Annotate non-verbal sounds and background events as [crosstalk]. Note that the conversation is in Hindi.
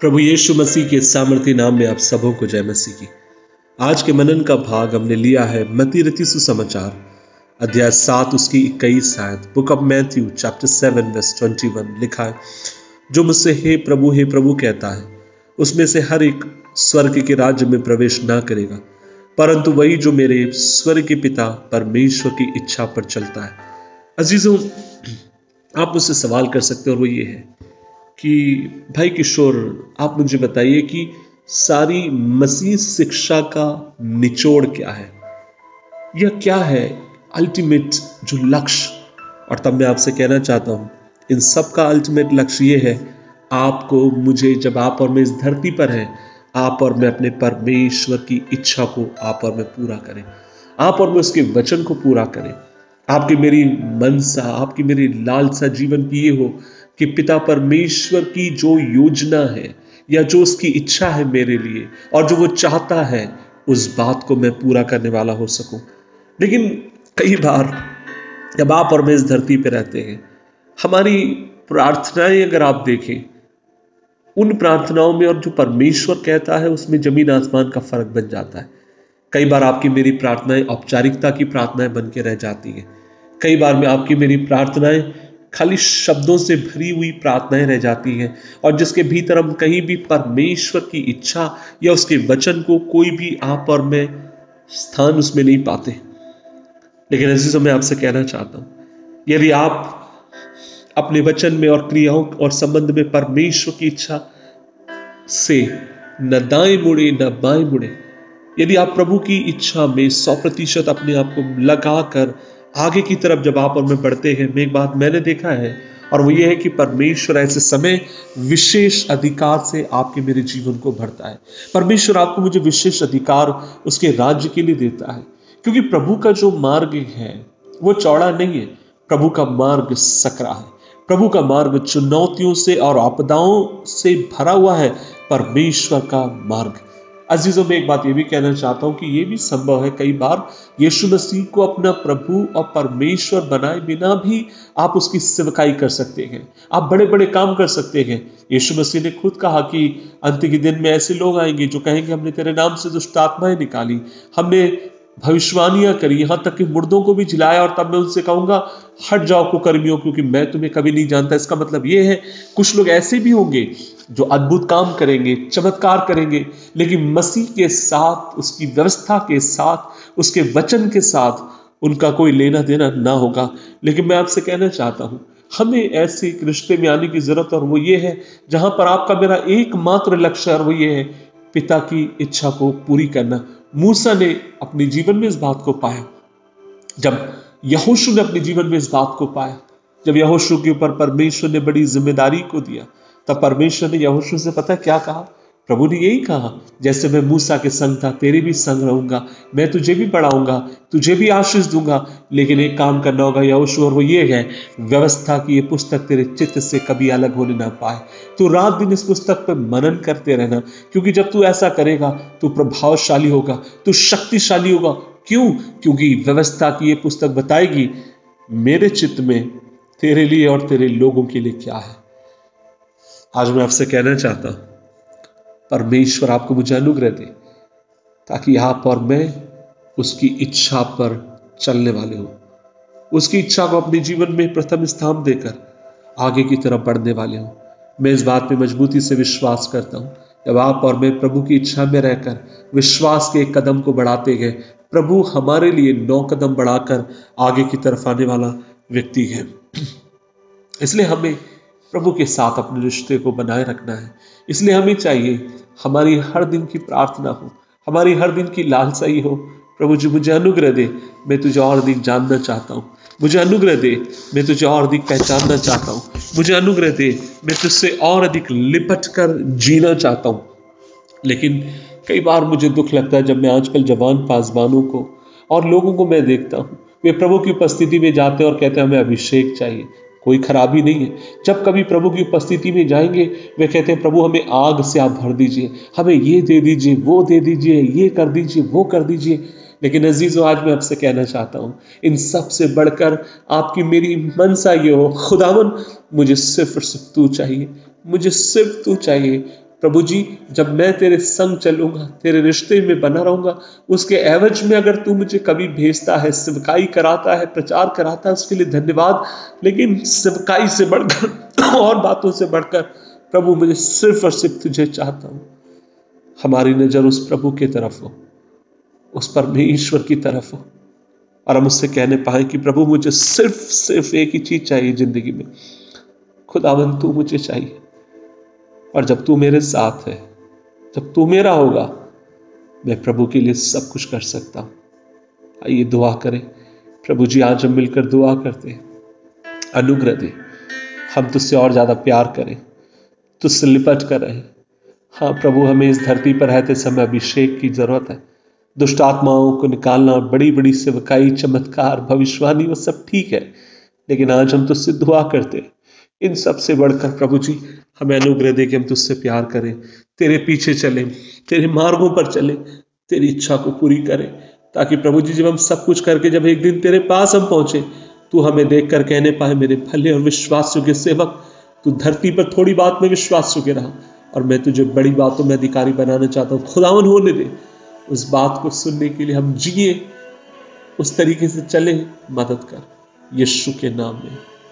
प्रभु यीशु मसीह के सामर्थ्य नाम में आप सबों को जय मसीह की। आज के मनन का भाग हमने लिया है मती रति सुसमाचार, अध्याय सात, उसकी इक्कीस शायद book of Matthew, chapter seven, verse twenty one लिखा है, जो मुझसे, हे प्रभु हे प्रभु कहता है, उसमें से हर एक स्वर्ग के राज्य में प्रवेश ना करेगा, परंतु वही जो मेरे स्वर्ग के पिता परमेश्वर की इच्छा पर चलता है। अजीजों, आप मुझसे सवाल कर सकते हो और वो ये है कि, भाई किशोर, आप मुझे बताइए कि सारी मसीह शिक्षा का निचोड़ क्या है? यह क्या है अल्टीमेट जो लक्ष्य? और तब मैं आपसे कहना चाहता हूँ, इन सब का अल्टीमेट लक्ष्य ये है, आपको, मुझे जब आप और मैं इस धरती पर हैं, आप और मैं अपने परमेश्वर की इच्छा को आप और मैं पूरा करें। आप और मैं उसके वचन को पूरा करें। आपकी मेरी मनसा, आपकी मेरी लालसा जीवन की ये हो कि पिता परमेश्वर की जो योजना है या जो उसकी इच्छा है मेरे लिए और जो वो चाहता है, उस बात को मैं पूरा करने वाला हो सकूँ। लेकिन कई बार जब आप और मैं इस धरती पर रहते हैं, हमारी प्रार्थनाएँ अगर आप देखें, उन प्रार्थनाओं में और जो परमेश्वर कहता है, उसमें ज़मीन आसमान का फ़र्क बन जाता है। कई बार आपकी मेरी प्रार्थनाएँ औपचारिकता की प्रार्थनाएँ बन के रह जाती हैं। कई बार में आपकी मेरी प्रार्थनाएँ खाली शब्दों से भरी हुई प्रार्थनाएँ रह जाती हैं। और जिसके भीतर हम कहीं भी परमेश्वर की इच्छा या उसके वचन को कोई भी आप और मैं स्थान उसमें नहीं पाते। लेकिन ऐसे समय आपसे कहना चाहता हूँ, यदि आप अपने वचन में और क्रियाओं और संबंध में परमेश्वर की इच्छा से न दाएँ मुड़े, न बाएँ मुड़े, यदि आप प्रभु की इच्छा में सौ प्रतिशत अपने आप को लगाकर आगे की तरफ़ जब आप और मैं बढ़ते हैं एक बात मैंने देखा है, और वो ये है कि परमेश्वर ऐसे समय विशेष अधिकार से आपके मेरे जीवन को भरता है। परमेश्वर आपको मुझे विशेष अधिकार उसके राज्य के लिए देता है, क्योंकि प्रभु का जो मार्ग है, वो चौड़ा नहीं है। प्रभु का मार्ग सकरा है। प्रभु का मार्ग चुनौतियों से और आपदाओं से भरा हुआ है। परमेश्वर का मार्ग अजीजों, में एक बात ये भी कहना चाहता हूँ कि ये भी संभव है कई बार यीशु मसीह को अपना प्रभु और परमेश्वर बनाए बिना भी आप उसकी सेवकाई कर सकते हैं। आप बड़े बड़े काम कर सकते हैं। यीशु मसीह ने खुद कहा कि अंत के दिन में ऐसे लोग आएँगे जो कहेंगे, हमने तेरे नाम से दुष्ट आत्माएँ निकाली। हमने भविष्यवाणियाँ करी, यहाँ तक कि मुर्दों को भी जिलाया और तब मैं उनसे कहूँगा, हट जाओ कुकर्मियों, क्योंकि मैं तुम्हें कभी नहीं जानता। इसका मतलब यह है, कुछ लोग ऐसे भी होंगे जो अद्भुत काम करेंगे, चमत्कार करेंगे, लेकिन मसीह के साथ, उसकी व्यवस्था के साथ, उसके वचन के साथ उनका कोई लेना देना ना होगा। लेकिन मैं आपसे कहना चाहता हूँ, हमें ऐसे रिश्ते में आने की ज़रूरत, और वो ये है, जहाँ पर आपका मेरा एकमात्र लक्ष्य और वो ये है, पिता की इच्छा को पूरी करना। मूसा ने अपने जीवन में इस बात को पाया। जब यहोशु ने अपने जीवन में इस बात को पाया, जब यहोशु के ऊपर परमेश्वर ने बड़ी ज़िम्मेदारी को दिया, तब परमेश्वर ने यहोशु से पता क्या कहा? प्रभु ने यही कहा, जैसे मैं मूसा के संग था, तेरे भी संग रहूँगा, मैं तुझे भी बढ़ाऊँगा, तुझे भी आशीष दूँगा, लेकिन एक काम करना होगा, यहोशु, और वो ये है, व्यवस्था की ये पुस्तक तेरे चित्त से कभी अलग होने ना पाए। तो रात दिन इस पुस्तक पर मनन करते रहना, क्योंकि जब तू ऐसा करेगा तो प्रभावशाली होगा, तू शक्तिशाली होगा। क्यों? क्योंकि व्यवस्था की ये पुस्तक बताएगी, मेरे चित्त में तेरे लिए और तेरे लोगों के लिए क्या है। आज मैं आपसे कहना चाहता हूँ परमेश्वर आपको मुझे अनुग्रह दे, ताकि आप और मैं उसकी इच्छा पर चलने वाले हो। उसकी इच्छा को अपने जीवन में प्रथम स्थान देकर आगे की तरफ़ बढ़ने वाले हो। मैं इस बात में मजबूती से विश्वास करता हूँ। जब आप और मैं प्रभु की इच्छा में रहकर विश्वास के एक कदम को बढ़ाते गए प्रभु हमारे लिए नौ कदम बढ़ाकर आगे की तरफ़ आने वाला व्यक्ति है। इसलिए हमें प्रभु के साथ अपने रिश्ते को बनाए रखना है। इसलिए हमें चाहिए, हमारी हर दिन की प्रार्थना हो, हमारी हर दिन की लालसा ही हो। प्रभु जी, मुझे अनुग्रह दे, मैं तुझे और अधिक जानना चाहता हूँ। मुझे अनुग्रह दे, मैं तुझे और अधिक पहचानना चाहता हूँ। मुझे अनुग्रह दे, मैं तुझसे और अधिक लिपट कर जीना चाहता हूँ। लेकिन कई बार मुझे दुख लगता है जब मैं आजकल जवान पासवानों को और लोगों को मैं देखता हूँ। वे प्रभु की उपस्थिति में जाते हैं और कहते हैं, हमें अभिषेक चाहिए। कोई खराबी नहीं है। जब कभी प्रभु की उपस्थिति में जाएँगे, वे कहते हैं, प्रभु, हमें आग से आप भर दीजिए, हमें ये दे दीजिए, वो दे दीजिए, ये कर दीजिए, वो कर दीजिए। लेकिन अजीजों, आज मैं आपसे कहना चाहता हूँ, इन सबसे बढ़कर आपकी मेरी मनसा ये हो खुदावन, मुझे सिर्फ़ सिर्फ़ तू चाहिए, मुझे सिर्फ़ तू चाहिए। प्रभु जी, जब मैं तेरे संग चलूँगा, तेरे रिश्ते में बना रहूँगा, उसके एवज में अगर तू मुझे कभी भेजता है, सिवकाई कराता है, प्रचार कराता है, उसके लिए धन्यवाद। लेकिन सिवकाई से बढ़कर, [coughs] और बातों से बढ़कर, प्रभु मुझे सिर्फ़ और सिर्फ़ तुझे चाहता हूँ। हमारी नज़र उस प्रभु की तरफ़ हो, उस परमेश्वर की तरफ़ हो। और हम उससे कहने पाए कि प्रभु, मुझे सिर्फ़ सिर्फ़ एक ही चीज़ चाहिए ज़िंदगी में। खुदावन, तू मुझे चाहिए। और जब तू मेरे साथ है, जब तू मेरा होगा, मैं प्रभु के लिए सब कुछ कर सकता हूँ। आइए दुआ करें। प्रभु जी आज हम मिलकर दुआ करते हैं। अनुग्रह दे। हम तुझसे और ज़्यादा प्यार करें। तुझसे लिपट कर रहे। हाँ प्रभु, हमें इस धरती पर रहते समय अभिषेक की ज़रूरत है। दुष्ट आत्माओं को निकालना और बड़ी बड़ी सेवकाई, चमत्कार, भविष्यवाणी, वो सब ठीक है। लेकिन आज हम तुझसे दुआ करते इन सबसे बढ़कर प्रभु जी, हमें अनुग्रह दे के हम तुझसे प्यार करें, तेरे पीछे चले, तेरे मार्गों पर चले, तेरी इच्छा को पूरी करें, ताकि प्रभु जी, जब हम सब कुछ करके, जब एक दिन तेरे पास हम पहुँचे, तू हमें देख कर कहने पाए, मेरे भले और विश्वास के सेवक, तू धरती पर थोड़ी बात में विश्वास चुके रहा, और मैं तुझे बड़ी बातों में अधिकारी बनाना चाहता हूँ, खुदावन होने दे। उस बात को सुनने के लिए हम जिए, उस तरीके से चले, मदद कर, यीशु के नाम में।